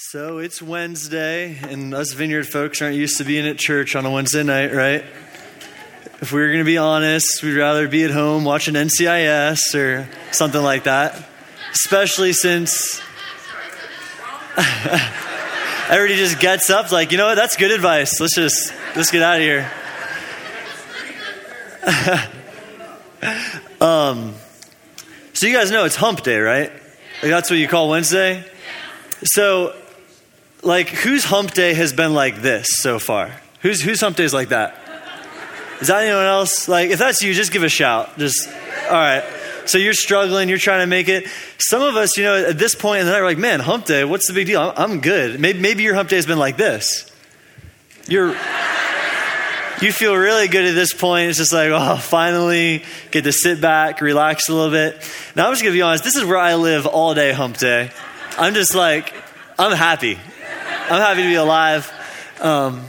So it's Wednesday, and us Vineyard folks aren't used to being at church on a Wednesday night, right? If we were going to be honest, we'd rather be at home watching NCIS or something like that, especially since everybody just gets up like, you know what, that's good advice. Let's just let's get out of here. um, so you guys know it's Hump Day, right? Like that's what you call Wednesday. So like whose hump day has been like this so far? Who's whose hump day is like that? Is that anyone else? Like if that's you, just give a shout. Just all right. So you're struggling, you're trying to make it. Some of us, you know, at this point in the night, we're like, man, hump day, what's the big deal? I'm, I'm good. Maybe, maybe your hump day has been like this. You're you feel really good at this point. It's just like, oh, finally get to sit back, relax a little bit. Now, I'm just going to be honest. This is where I live all day hump day. I'm just like, I'm happy. I'm happy to be alive. Um,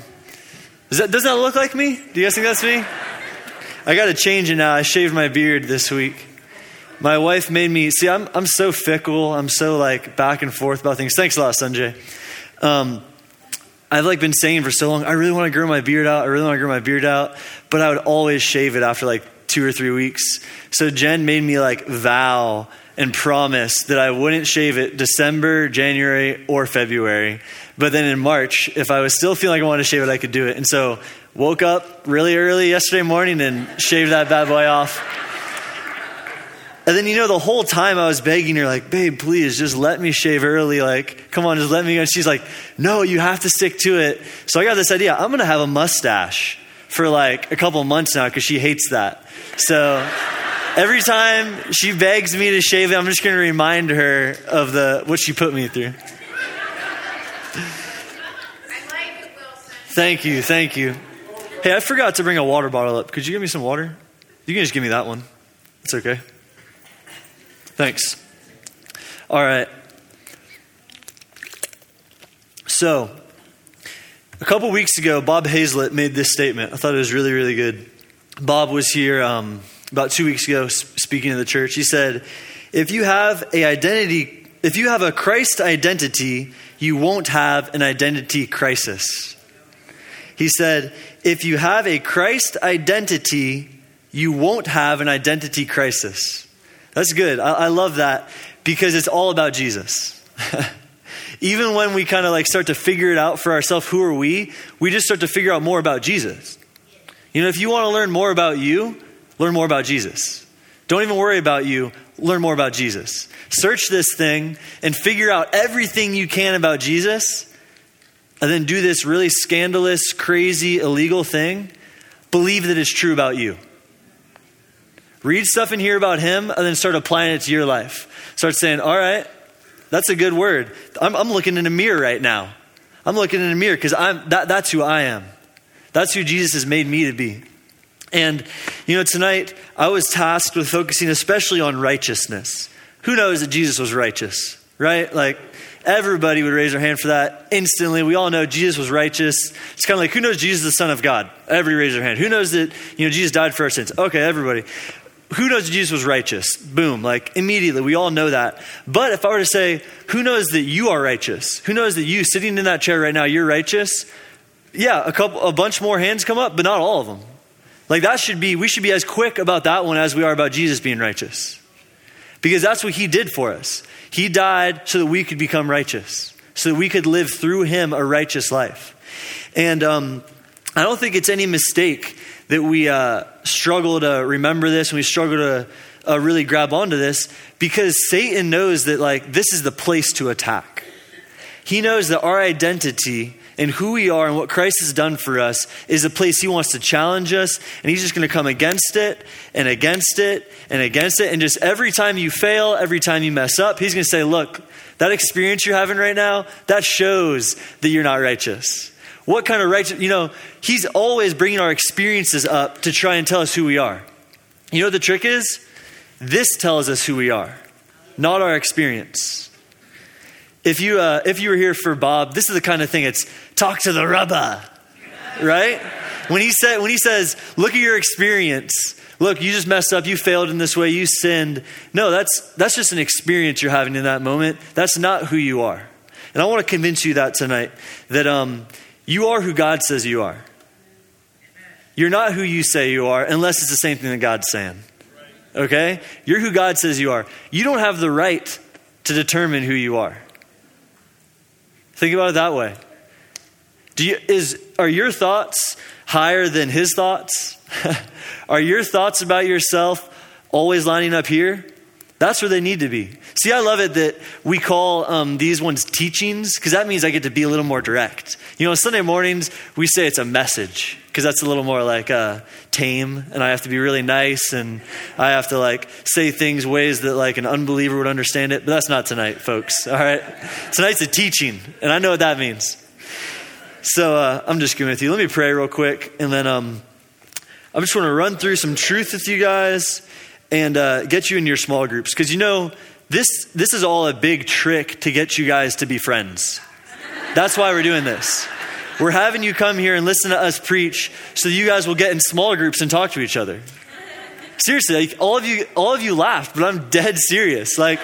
does that, does that look like me? Do you guys think that's me? I got to change it now. I shaved my beard this week. My wife made me see. I'm I'm so fickle. I'm so like back and forth about things. Thanks a lot, Sanjay. Um, I've like been saying for so long. I really want to grow my beard out. I really want to grow my beard out, but I would always shave it after like two or three weeks. So Jen made me like vow and promise that I wouldn't shave it December, January, or February. But then in March, if I was still feeling like I wanted to shave it, I could do it. And so woke up really early yesterday morning and shaved that bad boy off. And then, you know, the whole time I was begging her, like, babe, please just let me shave early. Like, come on, just let me go. And she's like, no, you have to stick to it. So I got this idea. I'm going to have a mustache for like a couple months now because she hates that. So every time she begs me to shave it, I'm just going to remind her of the what she put me through. Thank you, thank you. Hey, I forgot to bring a water bottle up. Could you give me some water? You can just give me that one. It's okay. Thanks. All right. So, a couple weeks ago, Bob Hazlett made this statement. I thought it was really, really good. Bob was here um, about two weeks ago speaking to the church. He said, "If you have a identity, if you have a Christ identity, you won't have an identity crisis." He said, "If you have a Christ identity, you won't have an identity crisis." That's good. I, I love that because it's all about Jesus. Even when we kind of like start to figure it out for ourselves, who are we? We just start to figure out more about Jesus. You know, if you want to learn more about you, learn more about Jesus. Don't even worry about you, learn more about Jesus. Search this thing and figure out everything you can about Jesus, and then do this really scandalous, crazy, illegal thing. Believe that it's true about you. Read stuff in here about him, and then start applying it to your life. Start saying, All right, that's a good word. I'm, I'm looking in a mirror right now. I'm looking in a mirror because I'm that, that's who I am. That's who Jesus has made me to be. And, you know, tonight I was tasked with focusing especially on righteousness. Who knows that Jesus was righteous, right? Like, everybody would raise their hand for that instantly. We all know Jesus was righteous. It's kind of like, who knows Jesus is the Son of God? Everybody raise their hand. Who knows that, you know, Jesus died for our sins? Okay, everybody. Who knows Jesus was righteous? Boom, like immediately, we all know that. But if I were to say, who knows that you are righteous? Who knows that you sitting in that chair right now, you're righteous? Yeah, a couple, a bunch more hands come up, but not all of them. Like that should be, we should be as quick about that one as we are about Jesus being righteous. Because that's what he did for us. He died so that we could become righteous, so that we could live through him a righteous life. And um, I don't think it's any mistake that we uh, struggle to remember this and we struggle to uh, really grab onto this because Satan knows that like this is the place to attack. He knows that our identity and who we are and what Christ has done for us is a place he wants to challenge us and he's just going to come against it and against it and against it and just every time you fail, every time you mess up, he's going to say, "Look, that experience you're having right now, that shows that you're not righteous." What kind of righteous, you know, he's always bringing our experiences up to try and tell us who we are. You know what the trick is? This tells us who we are, not our experience. If you, uh, if you were here for Bob, this is the kind of thing it's talk to the rubber, right? When he, said, when he says, look at your experience, look, you just messed up, you failed in this way, you sinned. No, that's, that's just an experience you're having in that moment. That's not who you are. And I want to convince you that tonight that um, you are who God says you are. You're not who you say you are unless it's the same thing that God's saying. Okay? You're who God says you are. You don't have the right to determine who you are. Think about it that way. Do you, is, are your thoughts higher than his thoughts? are your thoughts about yourself always lining up here? That's where they need to be. See, I love it that we call um, these ones teachings because that means I get to be a little more direct. You know, Sunday mornings, we say it's a message because that's a little more like uh, tame and I have to be really nice and I have to like say things ways that like an unbeliever would understand it. But that's not tonight, folks. All right? Tonight's a teaching and I know what that means. So uh, I'm just going with you. Let me pray real quick and then um, I just want to run through some truth with you guys and uh, get you in your small groups because you know this this is all a big trick to get you guys to be friends that's why we're doing this we're having you come here and listen to us preach so you guys will get in small groups and talk to each other seriously like, all of you all of you laughed but i'm dead serious like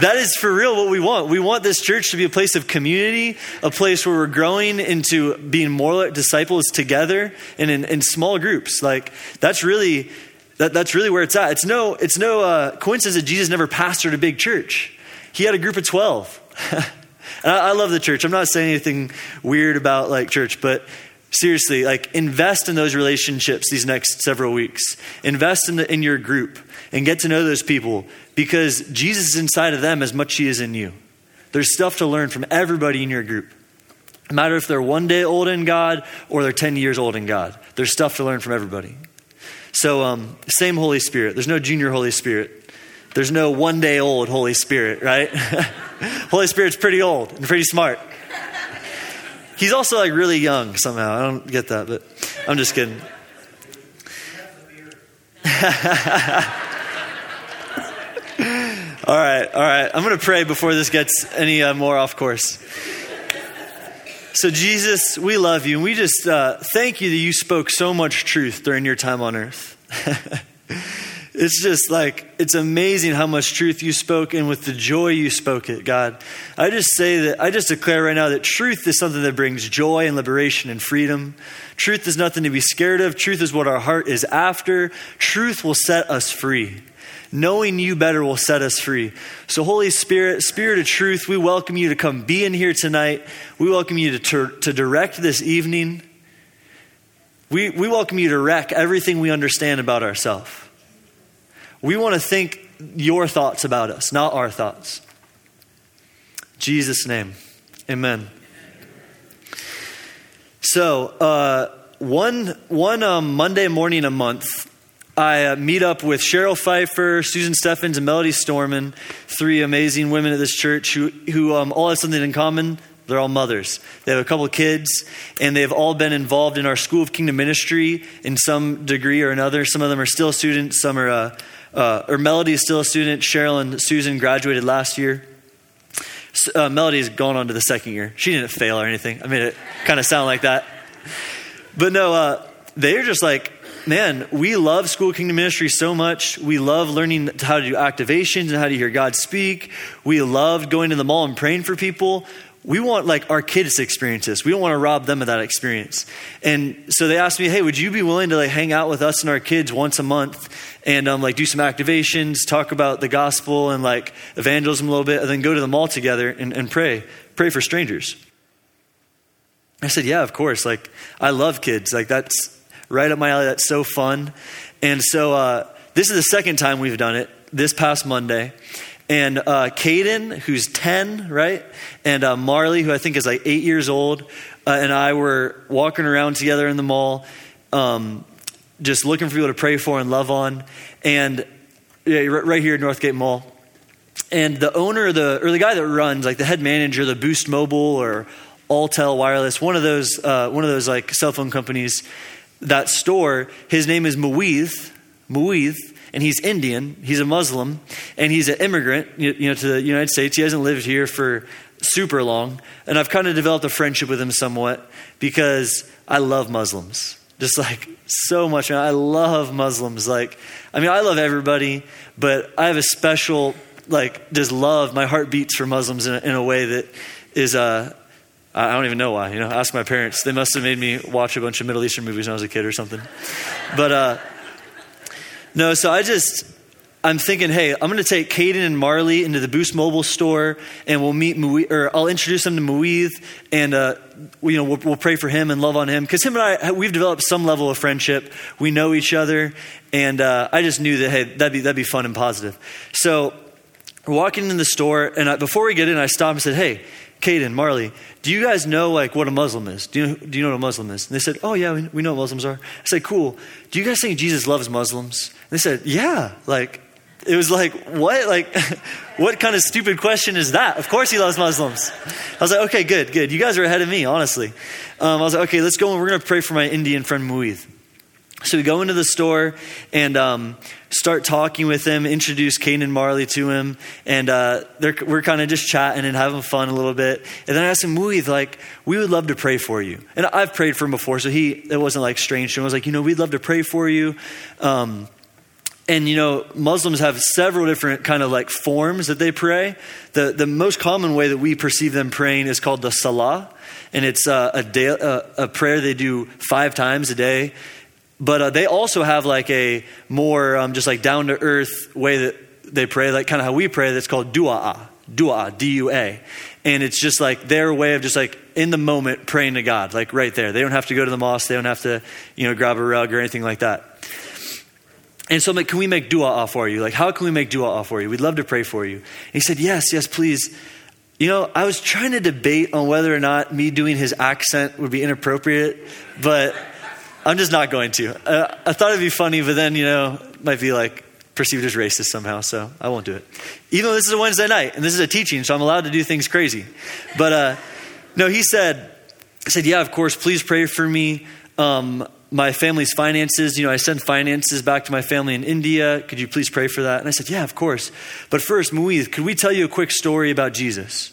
that is for real what we want we want this church to be a place of community a place where we're growing into being more disciples together and in, in small groups like that's really that, that's really where it's at. It's no, it's no uh, coincidence that Jesus never pastored a big church. He had a group of 12. and I, I love the church. I'm not saying anything weird about like church, but seriously, like invest in those relationships these next several weeks. Invest in, the, in your group and get to know those people because Jesus is inside of them as much as he is in you. There's stuff to learn from everybody in your group. No matter if they're one day old in God or they're 10 years old in God, there's stuff to learn from everybody. So, um, same Holy Spirit. There's no junior Holy Spirit. There's no one day old Holy Spirit, right? Holy Spirit's pretty old and pretty smart. He's also like really young somehow. I don't get that, but I'm just kidding. all right, all right. I'm going to pray before this gets any uh, more off course. So, Jesus, we love you, and we just uh, thank you that you spoke so much truth during your time on earth. it's just like, it's amazing how much truth you spoke, and with the joy you spoke it, God. I just say that, I just declare right now that truth is something that brings joy and liberation and freedom. Truth is nothing to be scared of. Truth is what our heart is after. Truth will set us free. Knowing you better will set us free. So, Holy Spirit, Spirit of truth, we welcome you to come be in here tonight. We welcome you to, to, to direct this evening. We, we welcome you to wreck everything we understand about ourselves. We want to think your thoughts about us, not our thoughts. Jesus' name, amen. So, uh, one, one um, Monday morning a month, I uh, meet up with Cheryl Pfeiffer, Susan Steffens, and Melody Storman, three amazing women at this church who, who um, all have something in common. They're all mothers. They have a couple kids, and they've all been involved in our School of Kingdom ministry in some degree or another. Some of them are still students, some are, uh, uh, or Melody is still a student. Cheryl and Susan graduated last year. Uh, Melody has gone on to the second year. She didn't fail or anything. I made it kind of sound like that. But no, uh, they're just like man, we love School Kingdom Ministry so much. We love learning how to do activations and how to hear God speak. We love going to the mall and praying for people. We want like our kids to experience this. We don't want to rob them of that experience. And so they asked me, "Hey, would you be willing to like hang out with us and our kids once a month and um, like do some activations, talk about the gospel and like evangelism a little bit, and then go to the mall together and, and pray, pray for strangers?" I said, "Yeah, of course. Like I love kids. Like that's right up my alley. That's so fun. And so uh, this is the second time we've done it this past Monday. And uh, Caden, who's 10, right? And uh, Marley, who I think is like eight years old, uh, and I were walking around together in the mall, um, just looking for people to pray for and love on. And yeah, right here at Northgate Mall. And the owner, the, or the guy that runs, like the head manager, the Boost Mobile or Alltel Wireless, one of those, uh, one of those like cell phone companies, that store, his name is Muiz, Muiz, and he's Indian. He's a Muslim, and he's an immigrant, you know, to the United States. He hasn't lived here for super long, and I've kind of developed a friendship with him somewhat because I love Muslims, just like so much. I love Muslims. Like, I mean, I love everybody, but I have a special like just love. My heart beats for Muslims in a, in a way that is uh, I don't even know why. You know, ask my parents. They must have made me watch a bunch of Middle Eastern movies when I was a kid or something. But uh, no, so I just I'm thinking, hey, I'm going to take Caden and Marley into the Boost Mobile store, and we'll meet or I'll introduce them to Muiz, and uh, we, you know we'll, we'll, pray for him and love on him because him and I we've developed some level of friendship. We know each other, and uh, I just knew that hey, that'd be that'd be fun and positive. So walking in the store, and I, before we get in, I stopped and said, hey, Caden, Marley, do you guys know like what a Muslim is? Do you, do you know what a Muslim is? And they said, oh yeah, we, we know what Muslims are. I said, cool. Do you guys think Jesus loves Muslims? And they said, yeah. Like it was like, what? Like, what kind of stupid question is that? Of course he loves Muslims. I was like, okay, good, good. You guys are ahead of me, honestly. Um, I was like, okay, let's go and we're going to pray for my Indian friend Muiz. So we go into the store and um, start talking with him, introduce Caden and Marley to him, and uh, we're kind of just chatting and having fun a little bit. And then I asked him, Muiz, like, we would love to pray for you. And I've prayed for him before, so he, it wasn't like strange to him. I was like, you know, we'd love to pray for you. Um, and you know muslims have several different kind of like forms that they pray the, the most common way that we perceive them praying is called the salah and it's uh, a, day, uh, a prayer they do five times a day but uh, they also have like a more um, just like down to earth way that they pray like kind of how we pray that's called dua dua d-u-a and it's just like their way of just like in the moment praying to god like right there they don't have to go to the mosque they don't have to you know grab a rug or anything like that and so I'm like, can we make dua for you? Like, how can we make dua for you? We'd love to pray for you. And he said, yes, yes, please. You know, I was trying to debate on whether or not me doing his accent would be inappropriate, but I'm just not going to. Uh, I thought it'd be funny, but then, you know, might be like perceived as racist somehow, so I won't do it. Even though this is a Wednesday night and this is a teaching, so I'm allowed to do things crazy. But uh, no, he said, I said, yeah, of course, please pray for me. Um, my family's finances. You know, I send finances back to my family in India. Could you please pray for that? And I said, Yeah, of course. But first, Muiz, could we tell you a quick story about Jesus?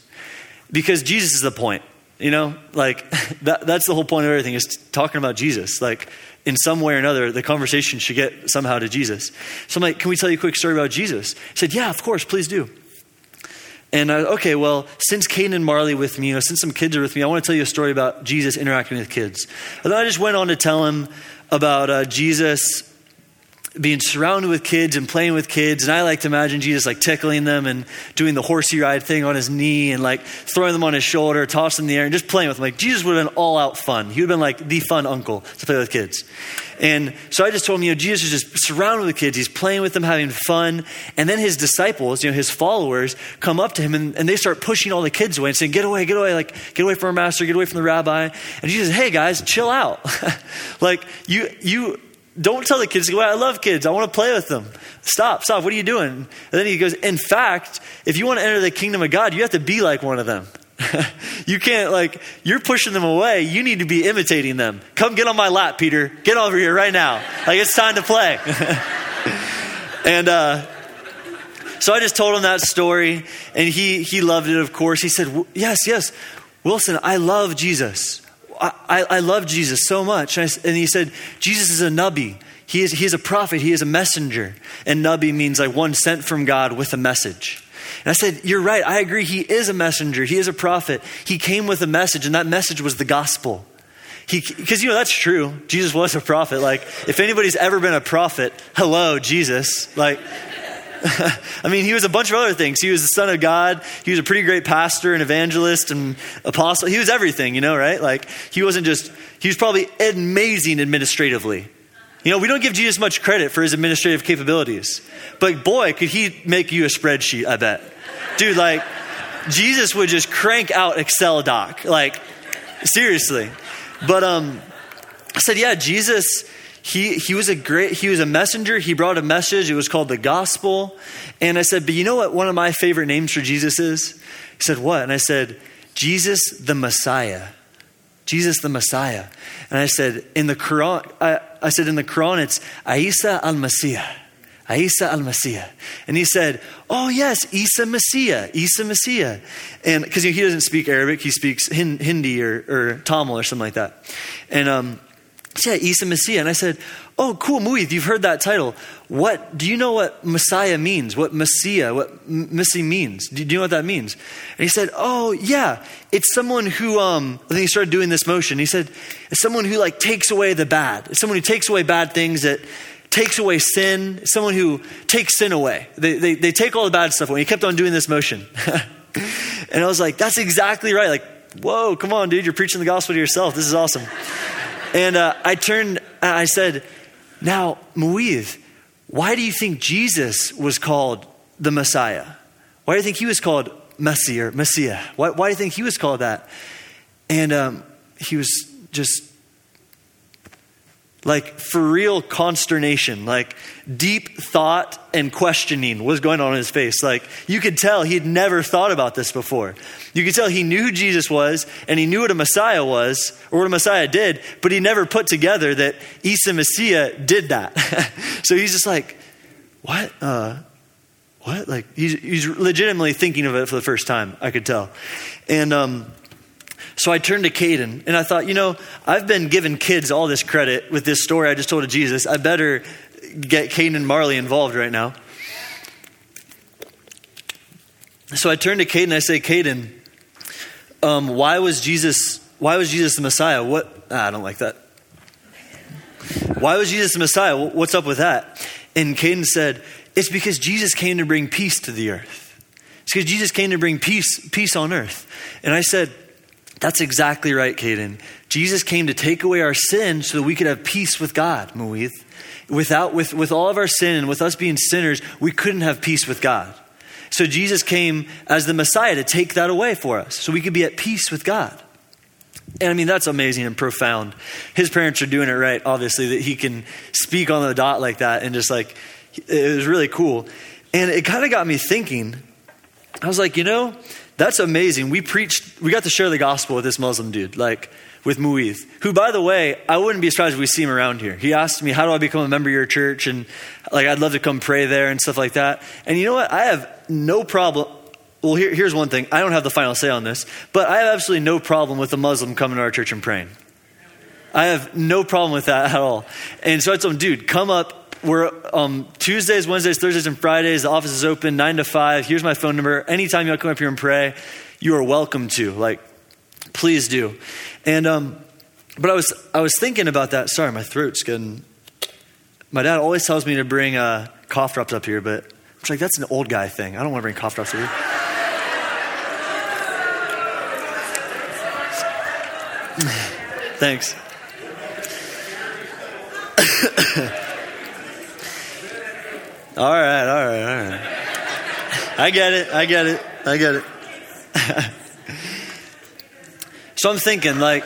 Because Jesus is the point. You know, like that, that's the whole point of everything is talking about Jesus. Like in some way or another, the conversation should get somehow to Jesus. So I'm like, can we tell you a quick story about Jesus? He said, yeah, of course, please do. And I, okay, well, since Caden and Marley with me, you know, since some kids are with me, I want to tell you a story about Jesus interacting with kids. And then I just went on to tell him about uh, Jesus being surrounded with kids and playing with kids. And I like to imagine Jesus like tickling them and doing the horsey ride thing on his knee and like throwing them on his shoulder, tossing them in the air, and just playing with them. Like Jesus would have been all out fun. He would have been like the fun uncle to play with kids. And so I just told him, you know, Jesus is just surrounded with kids. He's playing with them, having fun. And then his disciples, you know, his followers come up to him and, and they start pushing all the kids away and saying, get away, get away, like, get away from our master, get away from the rabbi. And Jesus hey guys, chill out. like, you, you, don't tell the kids, go, I love kids. I want to play with them. Stop, stop. What are you doing? And then he goes, In fact, if you want to enter the kingdom of God, you have to be like one of them. you can't, like, you're pushing them away. You need to be imitating them. Come get on my lap, Peter. Get over here right now. Like, it's time to play. and, uh, so I just told him that story, and he, he loved it, of course. He said, Yes, yes, Wilson, I love Jesus. I, I love Jesus so much. And, I, and, he said, Jesus is a nabi. He is, he is a prophet. He is a messenger. And nabi means like one sent from God with a message. And I said, You're right. I agree. He is a messenger. He is a prophet. He came with a message, and that message was the gospel. Because, you know, that's true. Jesus was a prophet. Like, if anybody's ever been a prophet, hello, Jesus. Like, I mean, he was a bunch of other things. He was the son of God. He was a pretty great pastor and evangelist and apostle. He was everything, you know, right? Like, he wasn't just, he was probably amazing administratively. You know, we don't give Jesus much credit for his administrative capabilities. But boy, could he make you a spreadsheet, I bet. Dude, like, Jesus would just crank out Excel doc. Like, seriously. But um, I said, yeah, Jesus he, he was a great, he was a messenger. He brought a message. It was called the gospel. And I said, but you know what one of my favorite names for Jesus is? He said, what? And I said, Jesus the Messiah. Jesus the Messiah. And I said, in the Quran, I, I said, in the Quran, it's Isa al Messiah. Isa al Messiah. And he said, Oh, yes, Isa Messiah, Isa Messiah. And because he doesn't speak Arabic, he speaks Hindi or, or Tamil or something like that. And um, yeah, Isa Messiah. And I said, oh, cool, Muiz, you've heard that title. What, do you know what Messiah means? What Messiah, what Missy means? Do you know what that means? And he said, oh, yeah, it's someone who, um, I think he started doing this motion. He said, it's someone who like takes away the bad. It's someone who takes away bad things that takes away sin. It's someone who takes sin away. They, they, they take all the bad stuff away. He kept on doing this motion. and I was like, that's exactly right. Like, whoa, come on, dude, you're preaching the gospel to yourself. This is awesome. And uh, I turned, I said, Now, Muiz, why do you think Jesus was called the Messiah? Why do you think he was called Messiah? Messiah? Why, why do you think he was called that? And um, he was just like for real consternation, like deep thought and questioning was going on in his face. Like you could tell he'd never thought about this before. You could tell he knew who Jesus was and he knew what a Messiah was or what a Messiah did, but he never put together that Isa Messiah did that. so he's just like, what? Uh, what? Like he's, he's legitimately thinking of it for the first time, I could tell. And, um, so I turned to Caden and I thought, you know, I've been giving kids all this credit with this story I just told to Jesus. I better get Caden and Marley involved right now. So I turn to Caden and I say, Caden, um, why was Jesus why was Jesus the Messiah? What ah, I don't like that. Why was Jesus the Messiah? What's up with that? And Caden said, It's because Jesus came to bring peace to the earth. It's because Jesus came to bring peace, peace on earth. And I said, that's exactly right, Caden. Jesus came to take away our sin so that we could have peace with God, Muiz. Without, with, with all of our sin and with us being sinners, we couldn't have peace with God. So Jesus came as the Messiah to take that away for us so we could be at peace with God. And I mean, that's amazing and profound. His parents are doing it right, obviously, that he can speak on the dot like that and just like, it was really cool. And it kind of got me thinking. I was like, you know, that's amazing. We preached, we got to share the gospel with this Muslim dude, like with Muiz, who, by the way, I wouldn't be surprised if we see him around here. He asked me, How do I become a member of your church? And like, I'd love to come pray there and stuff like that. And you know what? I have no problem. Well, here, here's one thing I don't have the final say on this, but I have absolutely no problem with a Muslim coming to our church and praying. I have no problem with that at all. And so I told him, dude, come up, we're um, Tuesdays, Wednesdays, Thursdays, and Fridays. The office is open nine to five. Here's my phone number. Anytime to come up here and pray, you are welcome to. Like, please do. And um, but I was I was thinking about that. Sorry, my throat's getting. My dad always tells me to bring uh, cough drops up here, but I'm like, that's an old guy thing. I don't want to bring cough drops here. Thanks. All right, all right, all right. I get it, I get it, I get it. so I'm thinking, like,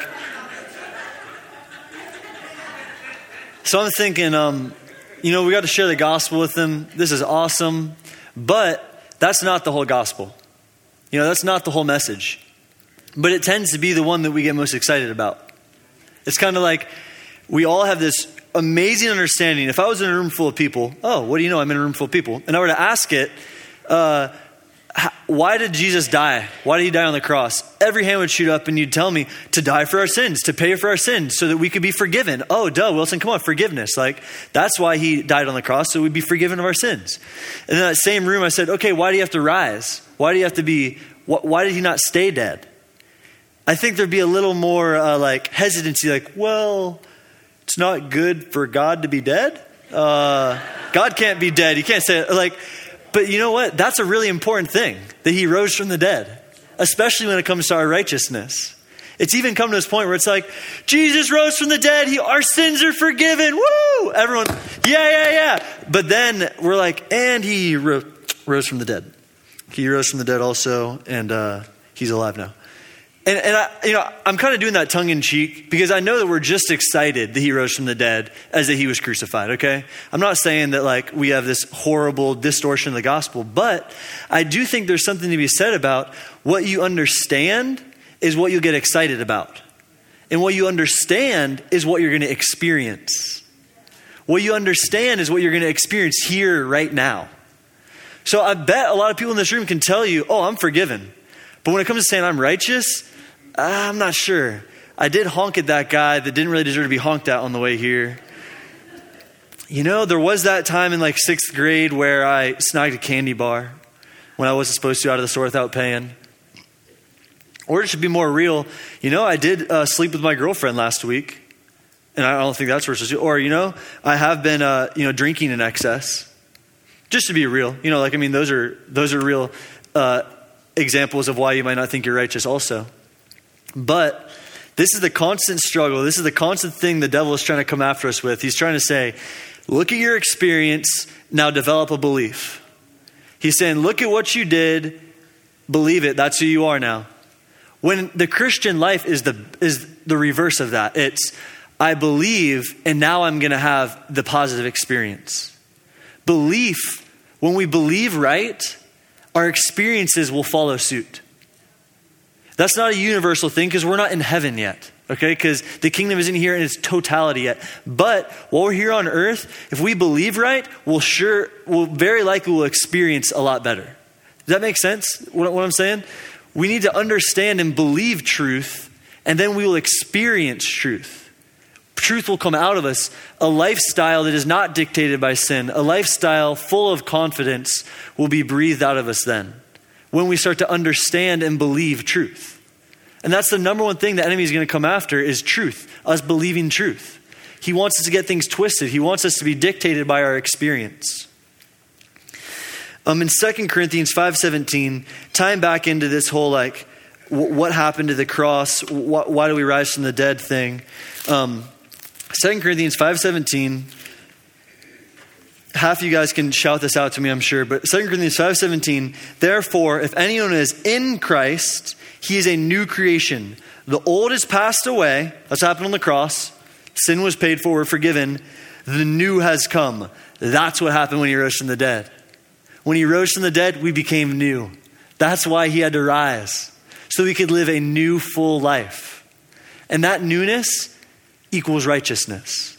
so I'm thinking, um, you know, we got to share the gospel with them. This is awesome, but that's not the whole gospel. You know, that's not the whole message. But it tends to be the one that we get most excited about. It's kind of like we all have this amazing understanding. If I was in a room full of people, oh, what do you know? I'm in a room full of people. And I were to ask it, uh, why did Jesus die? Why did he die on the cross? Every hand would shoot up and you'd tell me to die for our sins, to pay for our sins so that we could be forgiven. Oh, duh, Wilson, come on, forgiveness. Like, that's why he died on the cross, so we'd be forgiven of our sins. And in that same room, I said, okay, why do you have to rise? Why do you have to be, why did he not stay dead? I think there'd be a little more uh, like hesitancy, like, well, it's not good for God to be dead. Uh, God can't be dead. You can't say like, but you know what? That's a really important thing that he rose from the dead, especially when it comes to our righteousness. It's even come to this point where it's like, Jesus rose from the dead. He, our sins are forgiven. Woo! Everyone, yeah, yeah, yeah. But then we're like, and he ro- rose from the dead. He rose from the dead also, and uh, he's alive now. And, and I, you know, I'm kind of doing that tongue in cheek because I know that we're just excited that he rose from the dead as that he was crucified, okay? I'm not saying that like we have this horrible distortion of the gospel, but I do think there's something to be said about what you understand is what you'll get excited about. And what you understand is what you're going to experience. What you understand is what you're going to experience here right now. So I bet a lot of people in this room can tell you, oh, I'm forgiven. But when it comes to saying I'm righteous, I'm not sure. I did honk at that guy that didn't really deserve to be honked at on the way here. You know, there was that time in like sixth grade where I snagged a candy bar when I wasn't supposed to out of the store without paying. Or it should be more real. You know, I did uh, sleep with my girlfriend last week, and I don't think that's versus. Or you know, I have been uh, you know drinking in excess, just to be real. You know, like I mean, those are those are real uh, examples of why you might not think you're righteous. Also, but this is the constant struggle. This is the constant thing the devil is trying to come after us with. He's trying to say, look at your experience, now develop a belief. He's saying, look at what you did, believe it, that's who you are now. When the Christian life is the, is the reverse of that, it's I believe and now I'm going to have the positive experience. Belief, when we believe right, our experiences will follow suit. That's not a universal thing because we're not in heaven yet, okay? Because the kingdom isn't here in its totality yet. But while we're here on earth, if we believe right, we'll sure, we'll very likely will experience a lot better. Does that make sense? What, what I'm saying? We need to understand and believe truth, and then we will experience truth. Truth will come out of us. A lifestyle that is not dictated by sin, a lifestyle full of confidence, will be breathed out of us then when we start to understand and believe truth. And that's the number one thing the enemy is going to come after is truth, us believing truth. He wants us to get things twisted. He wants us to be dictated by our experience. Um, in 2 Corinthians 5.17, tying back into this whole like, w- what happened to the cross, wh- why do we rise from the dead thing. Um, 2 Corinthians 5.17, half of you guys can shout this out to me, I'm sure, but 2 Corinthians 5.17, therefore, if anyone is in Christ, he is a new creation. The old is passed away. That's happened on the cross. Sin was paid for, we're forgiven. The new has come. That's what happened when he rose from the dead. When he rose from the dead, we became new. That's why he had to rise, so we could live a new, full life. And that newness equals righteousness.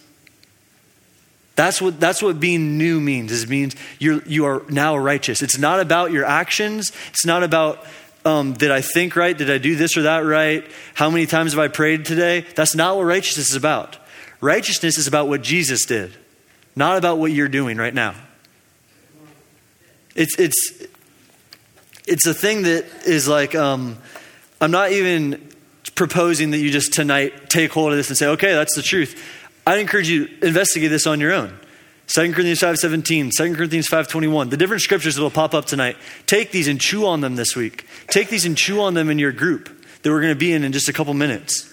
That's what, that's what being new means. It means you're, you are now righteous. It's not about your actions. It's not about, um, did I think right? Did I do this or that right? How many times have I prayed today? That's not what righteousness is about. Righteousness is about what Jesus did, not about what you're doing right now. It's it's it's a thing that is like um, I'm not even proposing that you just tonight take hold of this and say, okay, that's the truth. I'd encourage you to investigate this on your own. 2 Corinthians 5.17, 2 Corinthians 5.21, the different scriptures that will pop up tonight. Take these and chew on them this week. Take these and chew on them in your group that we're going to be in in just a couple minutes.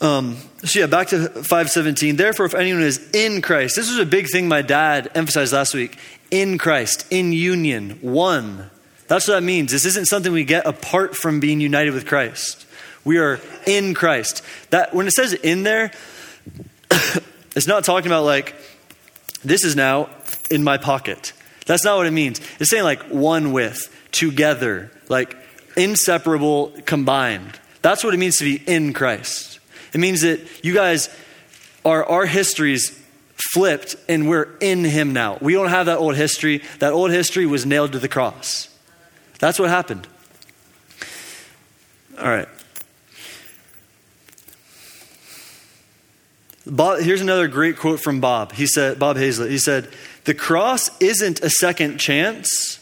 Um, so yeah, back to 517. Therefore, if anyone is in Christ, this was a big thing my dad emphasized last week. In Christ, in union, one. That's what that means. This isn't something we get apart from being united with Christ. We are in Christ. That when it says in there, it's not talking about like this is now in my pocket. That's not what it means. It's saying like one with, together, like inseparable, combined. That's what it means to be in Christ. It means that you guys are our histories flipped and we're in him now. We don't have that old history. That old history was nailed to the cross. That's what happened. All right. Bob, here's another great quote from Bob. He said, Bob Hazlett, he said, The cross isn't a second chance.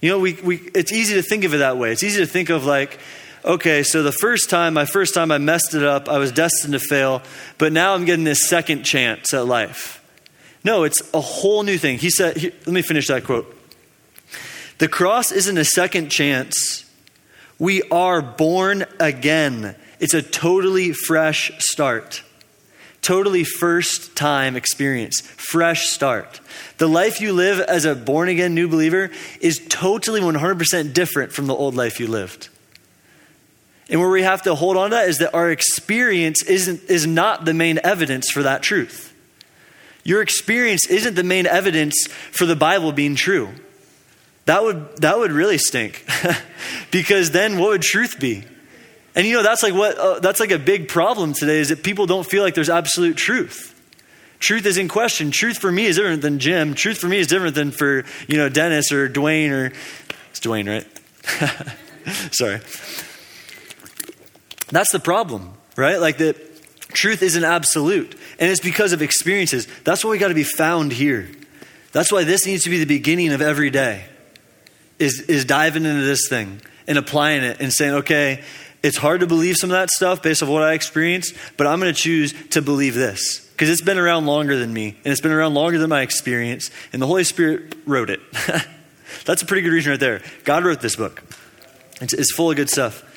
You know, we, we, it's easy to think of it that way. It's easy to think of like, okay, so the first time, my first time I messed it up, I was destined to fail, but now I'm getting this second chance at life. No, it's a whole new thing. He said, here, let me finish that quote. The cross isn't a second chance. We are born again. It's a totally fresh start. Totally first time experience. Fresh start. The life you live as a born again new believer is totally 100% different from the old life you lived. And where we have to hold on to that is that our experience isn't, is not the main evidence for that truth. Your experience isn't the main evidence for the Bible being true. That would, that would really stink. because then what would truth be? And you know, that's like what, uh, that's like a big problem today is that people don't feel like there's absolute truth. Truth is in question. Truth for me is different than Jim. Truth for me is different than for, you know, Dennis or Dwayne or, it's Dwayne, right? Sorry. That's the problem, right? Like that truth isn't absolute. And it's because of experiences. That's why we got to be found here. That's why this needs to be the beginning of every day. Is is diving into this thing and applying it and saying, okay, it's hard to believe some of that stuff based on what I experienced, but I'm going to choose to believe this because it's been around longer than me and it's been around longer than my experience, and the Holy Spirit wrote it. That's a pretty good reason right there. God wrote this book, it's, it's full of good stuff.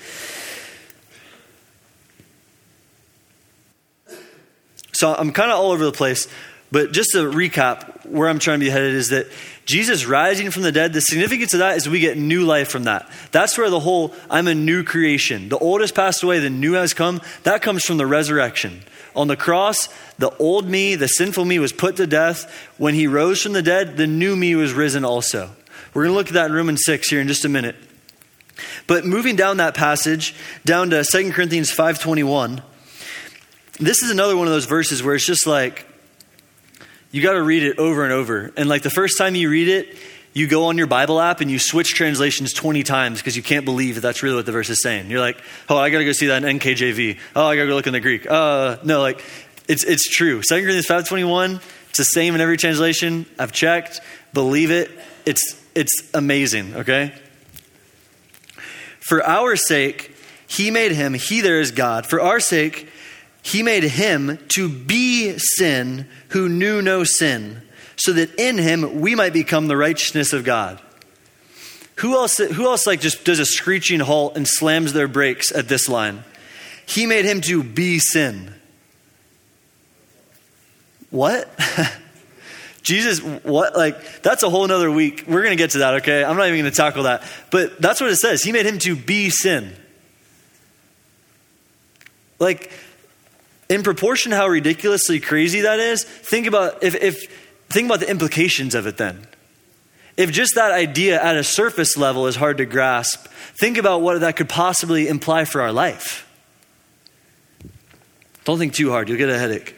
So I'm kind of all over the place, but just to recap, where I'm trying to be headed is that Jesus rising from the dead, the significance of that is we get new life from that. That's where the whole I'm a new creation. The old has passed away, the new has come. That comes from the resurrection. On the cross, the old me, the sinful me, was put to death. When he rose from the dead, the new me was risen also. We're going to look at that in Romans 6 here in just a minute. But moving down that passage, down to 2 Corinthians 5.21, this is another one of those verses where it's just like, you got to read it over and over. And like the first time you read it, you go on your Bible app and you switch translations 20 times because you can't believe that that's really what the verse is saying. You're like, oh, I got to go see that in NKJV. Oh, I got to go look in the Greek. Uh, no, like, it's, it's true. 2 Corinthians 5.21, it's the same in every translation. I've checked. Believe it. It's, it's amazing, okay? For our sake, he made him, he there is God. For our sake, he made him to be sin who knew no sin, so that in him we might become the righteousness of God. Who else, who else like just does a screeching halt and slams their brakes at this line? He made him to be sin. What? Jesus, what? Like, that's a whole nother week. We're going to get to that, okay? I'm not even going to tackle that. But that's what it says. He made him to be sin. Like, in proportion how ridiculously crazy that is, think about if, if think about the implications of it then. If just that idea at a surface level is hard to grasp, think about what that could possibly imply for our life. Don't think too hard, you'll get a headache.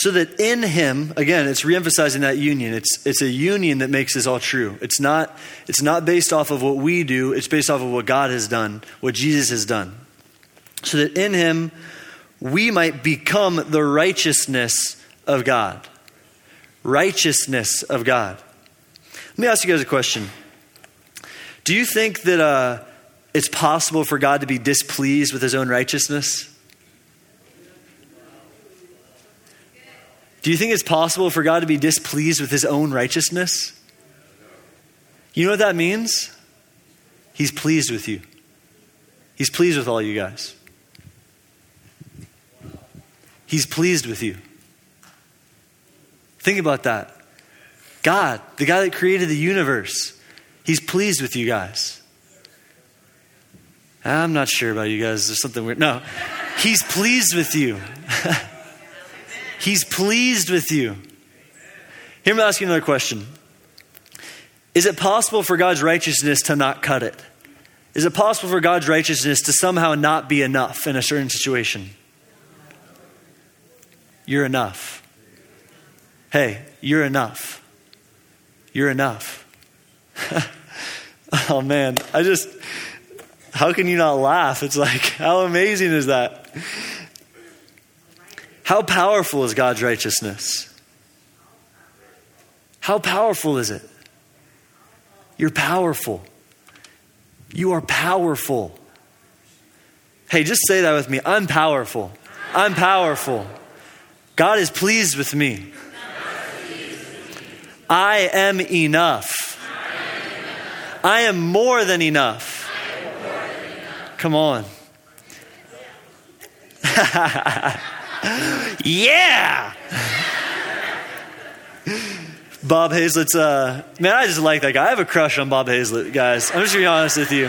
So that in him again it's reemphasizing that union. It's, it's a union that makes this all true. It's not it's not based off of what we do. It's based off of what god has done what jesus has done. So that in him we might become the righteousness of god. Righteousness of god. Let me ask you guys a question. Do you think that uh, it's possible for god to be displeased with his own righteousness Do you think it's possible for God to be displeased with his own righteousness? You know what that means? He's pleased with you. He's pleased with all you guys. He's pleased with you. Think about that. God, the guy that created the universe, he's pleased with you guys. I'm not sure about you guys. There's something weird. No, he's pleased with you. He's pleased with you. Here, I'm asking another question Is it possible for God's righteousness to not cut it? Is it possible for God's righteousness to somehow not be enough in a certain situation? You're enough. Hey, you're enough. You're enough. oh man, I just, how can you not laugh? It's like, how amazing is that? How powerful is God's righteousness? How powerful is it? You're powerful. You are powerful. Hey, just say that with me. I'm powerful. I'm powerful. God is pleased with me. I am enough. I am more than enough. Come on. yeah. Bob Hazlett's, uh, man, I just like that guy. I have a crush on Bob Hazlett, guys. I'm just gonna be honest with you.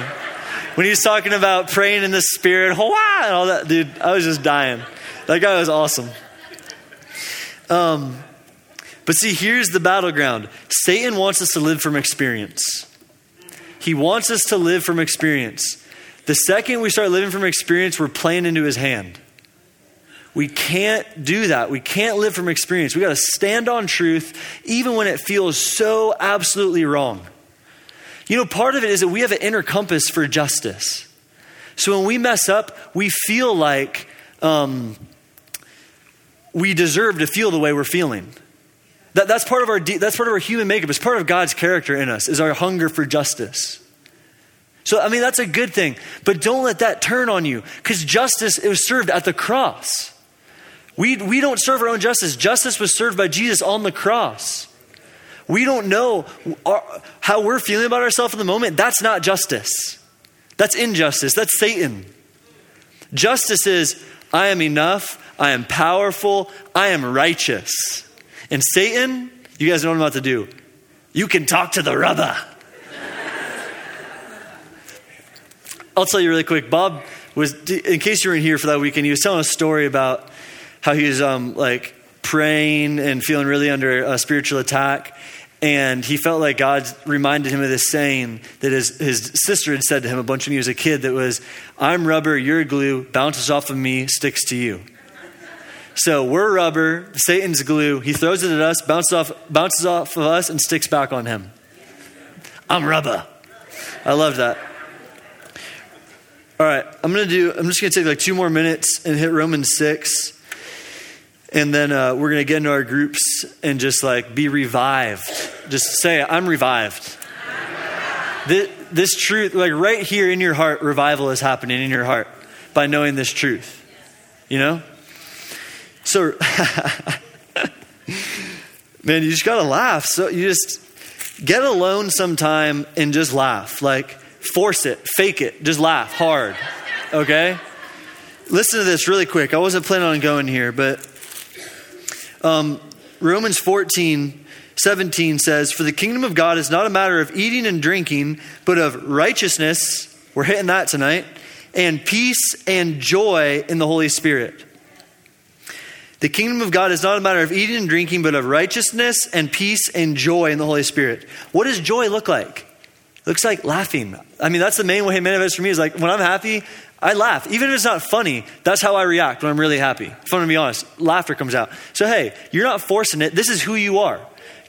When he was talking about praying in the spirit, Hawaii, and all that, dude, I was just dying. That guy was awesome. Um, but see, here's the battleground Satan wants us to live from experience. He wants us to live from experience. The second we start living from experience, we're playing into his hand. We can't do that. We can't live from experience. We got to stand on truth even when it feels so absolutely wrong. You know, part of it is that we have an inner compass for justice. So when we mess up, we feel like um, we deserve to feel the way we're feeling. That, that's, part of our, that's part of our human makeup. It's part of God's character in us, is our hunger for justice. So, I mean, that's a good thing. But don't let that turn on you because justice it was served at the cross. We, we don't serve our own justice. Justice was served by Jesus on the cross. We don't know our, how we're feeling about ourselves in the moment. That's not justice. That's injustice. That's Satan. Justice is I am enough. I am powerful. I am righteous. And Satan, you guys know what I'm about to do. You can talk to the rubber. I'll tell you really quick. Bob was, in case you were in here for that weekend, he was telling a story about how he was um, like praying and feeling really under a spiritual attack. And he felt like God reminded him of this saying that his, his sister had said to him a bunch when he was a kid that was, I'm rubber, you're glue, bounces off of me, sticks to you. So we're rubber, Satan's glue. He throws it at us, bounces off, bounces off of us, and sticks back on him. I'm rubber. I love that. All right, I'm gonna do. I'm just gonna take like two more minutes and hit Romans six, and then uh, we're gonna get into our groups and just like be revived. Just say, "I'm revived." this, this truth, like right here in your heart, revival is happening in your heart by knowing this truth. You know. So, man, you just gotta laugh. So you just get alone sometime and just laugh. Like Force it, fake it, just laugh hard. Okay? Listen to this really quick. I wasn't planning on going here, but um, Romans 14, 17 says, For the kingdom of God is not a matter of eating and drinking, but of righteousness. We're hitting that tonight. And peace and joy in the Holy Spirit. The kingdom of God is not a matter of eating and drinking, but of righteousness and peace and joy in the Holy Spirit. What does joy look like? looks like laughing. I mean, that's the main way it manifests for me is like when I'm happy, I laugh. Even if it's not funny, that's how I react when I'm really happy. If I'm gonna be honest, laughter comes out. So, hey, you're not forcing it. This is who you are.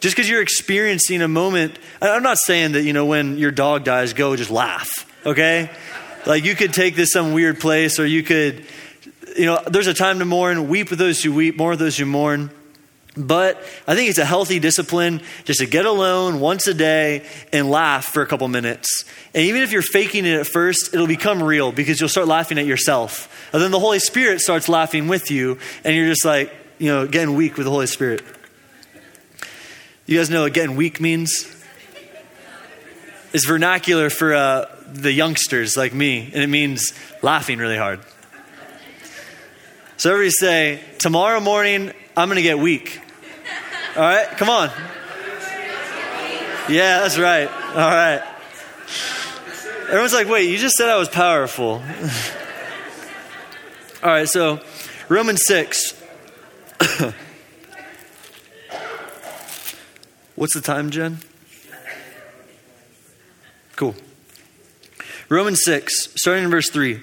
Just because you're experiencing a moment, I'm not saying that, you know, when your dog dies, go just laugh, okay? Like you could take this some weird place or you could, you know, there's a time to mourn, weep with those who weep, mourn with those who mourn. But I think it's a healthy discipline just to get alone once a day and laugh for a couple minutes. And even if you're faking it at first, it'll become real because you'll start laughing at yourself. And then the Holy Spirit starts laughing with you, and you're just like, you know, getting weak with the Holy Spirit. You guys know what getting weak means? It's vernacular for uh, the youngsters like me, and it means laughing really hard. So everybody say, tomorrow morning, I'm going to get weak. All right, come on. Yeah, that's right. All right. Everyone's like, wait, you just said I was powerful. All right, so Romans 6. What's the time, Jen? Cool. Romans 6, starting in verse 3.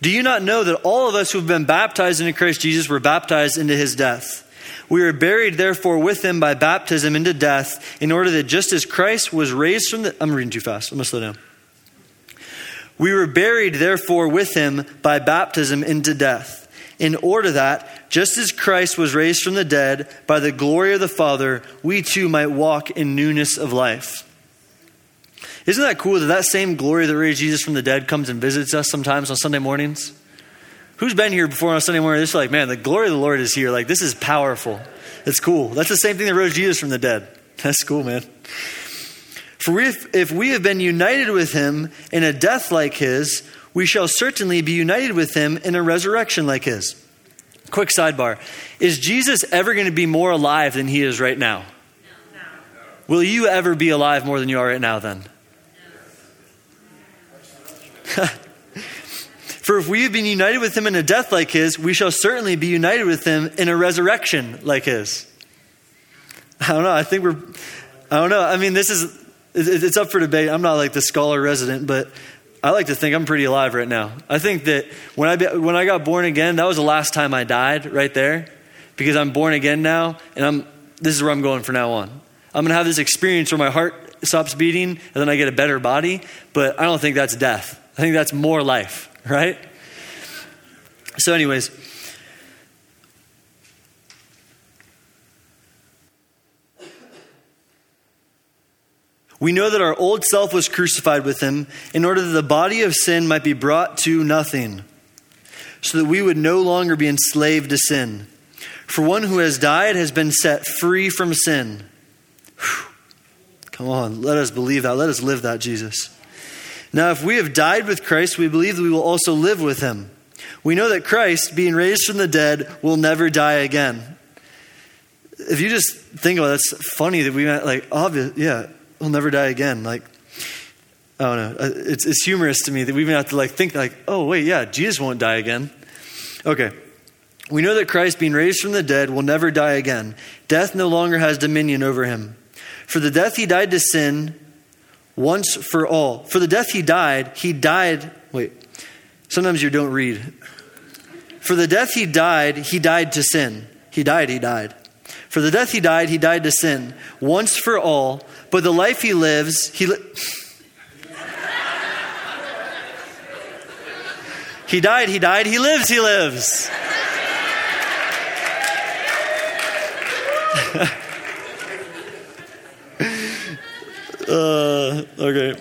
Do you not know that all of us who have been baptized into Christ Jesus were baptized into his death? We were buried, therefore, with him by baptism into death, in order that just as Christ was raised from the. I'm reading too fast. I'm going to slow down. We were buried, therefore, with him by baptism into death, in order that, just as Christ was raised from the dead by the glory of the Father, we too might walk in newness of life. Isn't that cool that that same glory that raised Jesus from the dead comes and visits us sometimes on Sunday mornings? Who's been here before on Sunday morning? It's like, man, the glory of the Lord is here. Like, this is powerful. It's cool. That's the same thing that rose Jesus from the dead. That's cool, man. For if, if we have been united with him in a death like his, we shall certainly be united with him in a resurrection like his. Quick sidebar Is Jesus ever going to be more alive than he is right now? No. Will you ever be alive more than you are right now then? For if we have been united with him in a death like his, we shall certainly be united with him in a resurrection like his. I don't know. I think we're, I don't know. I mean, this is, it's up for debate. I'm not like the scholar resident, but I like to think I'm pretty alive right now. I think that when I, when I got born again, that was the last time I died right there because I'm born again now and I'm, this is where I'm going from now on. I'm going to have this experience where my heart stops beating and then I get a better body, but I don't think that's death. I think that's more life, right? So, anyways, We know that our old self was crucified with him in order that the body of sin might be brought to nothing, so that we would no longer be enslaved to sin. For one who has died has been set free from sin. Whew. Come on, let us believe that. Let us live that, Jesus. Now, if we have died with Christ, we believe that we will also live with him. We know that Christ, being raised from the dead, will never die again. If you just think about it, it's funny that we went like, obvious, yeah, we'll never die again. Like, I don't know. Uh, it's, it's humorous to me that we even have to like think like, oh wait, yeah, Jesus won't die again. Okay. We know that Christ, being raised from the dead, will never die again. Death no longer has dominion over him. For the death he died to sin once for all. For the death he died, he died. Wait, sometimes you don't read. For the death he died, he died to sin. He died, he died. For the death he died, he died to sin once for all. But the life he lives, he. Li- he died, he died, he lives, he lives. uh, okay.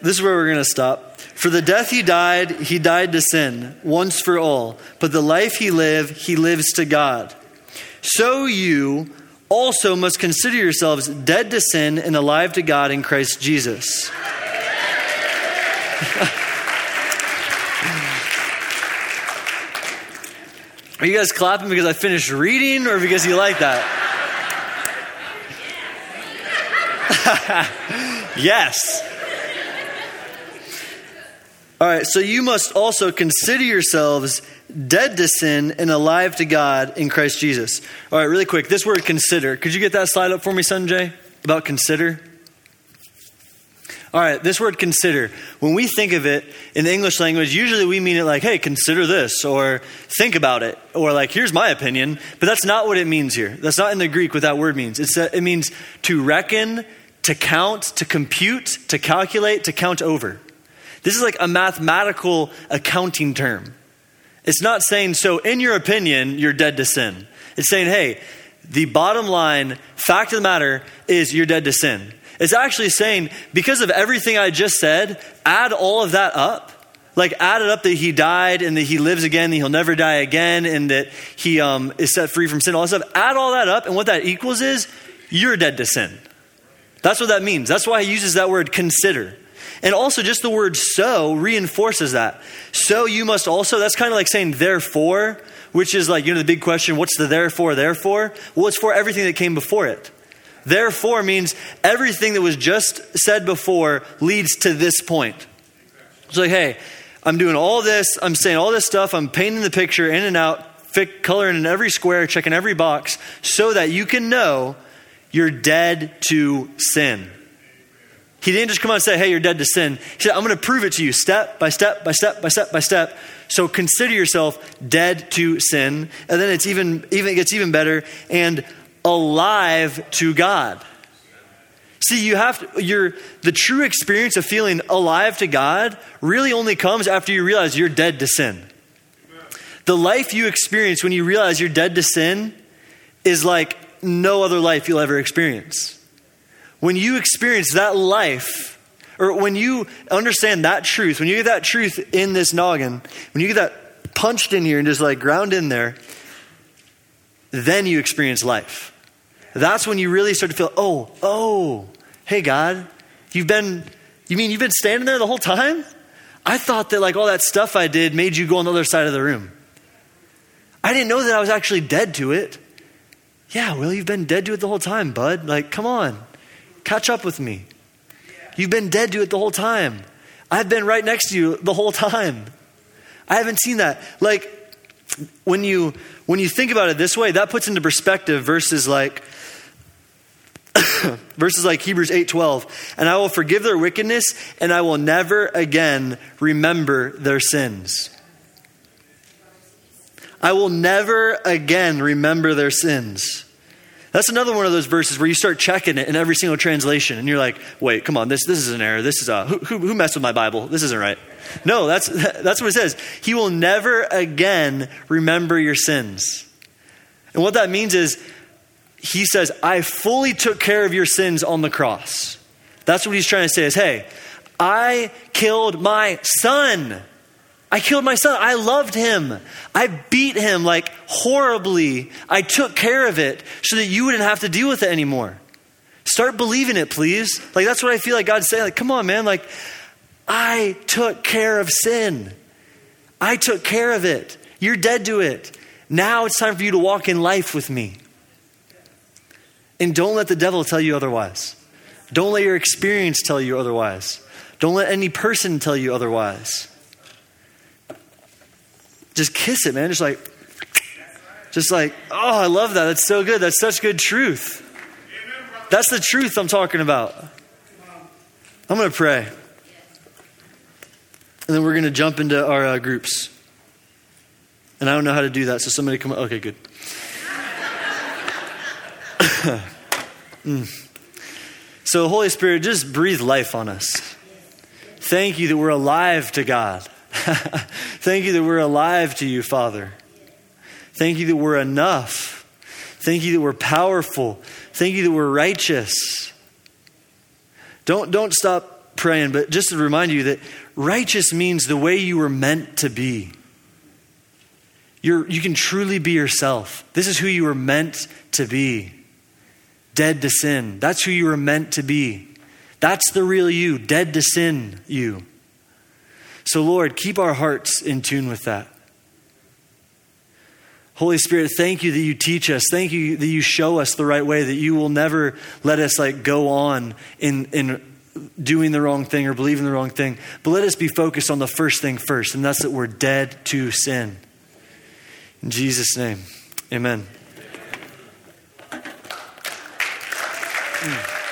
This is where we're going to stop. For the death he died, he died to sin, once for all. But the life he lived, he lives to God. So you also must consider yourselves dead to sin and alive to God in Christ Jesus. Are you guys clapping because I finished reading or because you like that? yes. All right, so you must also consider yourselves dead to sin and alive to God in Christ Jesus. All right, really quick, this word consider. Could you get that slide up for me, Sanjay? About consider? All right, this word consider. When we think of it in the English language, usually we mean it like, hey, consider this, or think about it, or like, here's my opinion. But that's not what it means here. That's not in the Greek what that word means. It's that it means to reckon, to count, to compute, to calculate, to count over. This is like a mathematical accounting term. It's not saying, so in your opinion, you're dead to sin. It's saying, hey, the bottom line fact of the matter is you're dead to sin. It's actually saying, because of everything I just said, add all of that up. Like, add it up that he died and that he lives again, that he'll never die again, and that he um, is set free from sin, all that stuff. Add all that up, and what that equals is you're dead to sin. That's what that means. That's why he uses that word consider. And also, just the word so reinforces that. So you must also, that's kind of like saying therefore, which is like, you know, the big question what's the therefore, therefore? Well, it's for everything that came before it. Therefore means everything that was just said before leads to this point. It's like, hey, I'm doing all this, I'm saying all this stuff, I'm painting the picture in and out, coloring in every square, checking every box, so that you can know you're dead to sin. He didn't just come out and say, hey, you're dead to sin. He said, I'm going to prove it to you step by step by step by step by step. So consider yourself dead to sin. And then it's even, even it gets even better and alive to God. See, you have to, your, the true experience of feeling alive to God really only comes after you realize you're dead to sin. The life you experience when you realize you're dead to sin is like no other life you'll ever experience when you experience that life, or when you understand that truth, when you get that truth in this noggin, when you get that punched in here and just like ground in there, then you experience life. That's when you really start to feel, oh, oh, hey, God, you've been, you mean you've been standing there the whole time? I thought that like all that stuff I did made you go on the other side of the room. I didn't know that I was actually dead to it. Yeah, well, you've been dead to it the whole time, bud. Like, come on. Catch up with me. You've been dead to it the whole time. I've been right next to you the whole time. I haven't seen that. Like when you when you think about it this way, that puts into perspective versus like verses like Hebrews 8:12, and I will forgive their wickedness and I will never again remember their sins. I will never again remember their sins. That's another one of those verses where you start checking it in every single translation, and you're like, "Wait, come on, this this is an error. This is a who, who, who messed with my Bible? This isn't right." No, that's that's what it says. He will never again remember your sins, and what that means is, he says, "I fully took care of your sins on the cross." That's what he's trying to say. Is hey, I killed my son. I killed my son. I loved him. I beat him like horribly. I took care of it so that you wouldn't have to deal with it anymore. Start believing it, please. Like that's what I feel like God's saying. Like, come on, man. Like, I took care of sin. I took care of it. You're dead to it. Now it's time for you to walk in life with me. And don't let the devil tell you otherwise. Don't let your experience tell you otherwise. Don't let any person tell you otherwise. Just kiss it, man. Just like, just like, oh, I love that. That's so good. That's such good truth. That's the truth I'm talking about. I'm going to pray. And then we're going to jump into our uh, groups. And I don't know how to do that, so somebody come. Okay, good. mm. So, Holy Spirit, just breathe life on us. Thank you that we're alive to God. Thank you that we're alive to you, Father. Thank you that we're enough. Thank you that we're powerful. Thank you that we're righteous. Don't, don't stop praying, but just to remind you that righteous means the way you were meant to be. You're, you can truly be yourself. This is who you were meant to be. Dead to sin. That's who you were meant to be. That's the real you, dead to sin you. So, Lord, keep our hearts in tune with that. Holy Spirit, thank you that you teach us. Thank you that you show us the right way, that you will never let us like go on in, in doing the wrong thing or believing the wrong thing. But let us be focused on the first thing first, and that's that we're dead to sin. In Jesus' name, amen. Mm.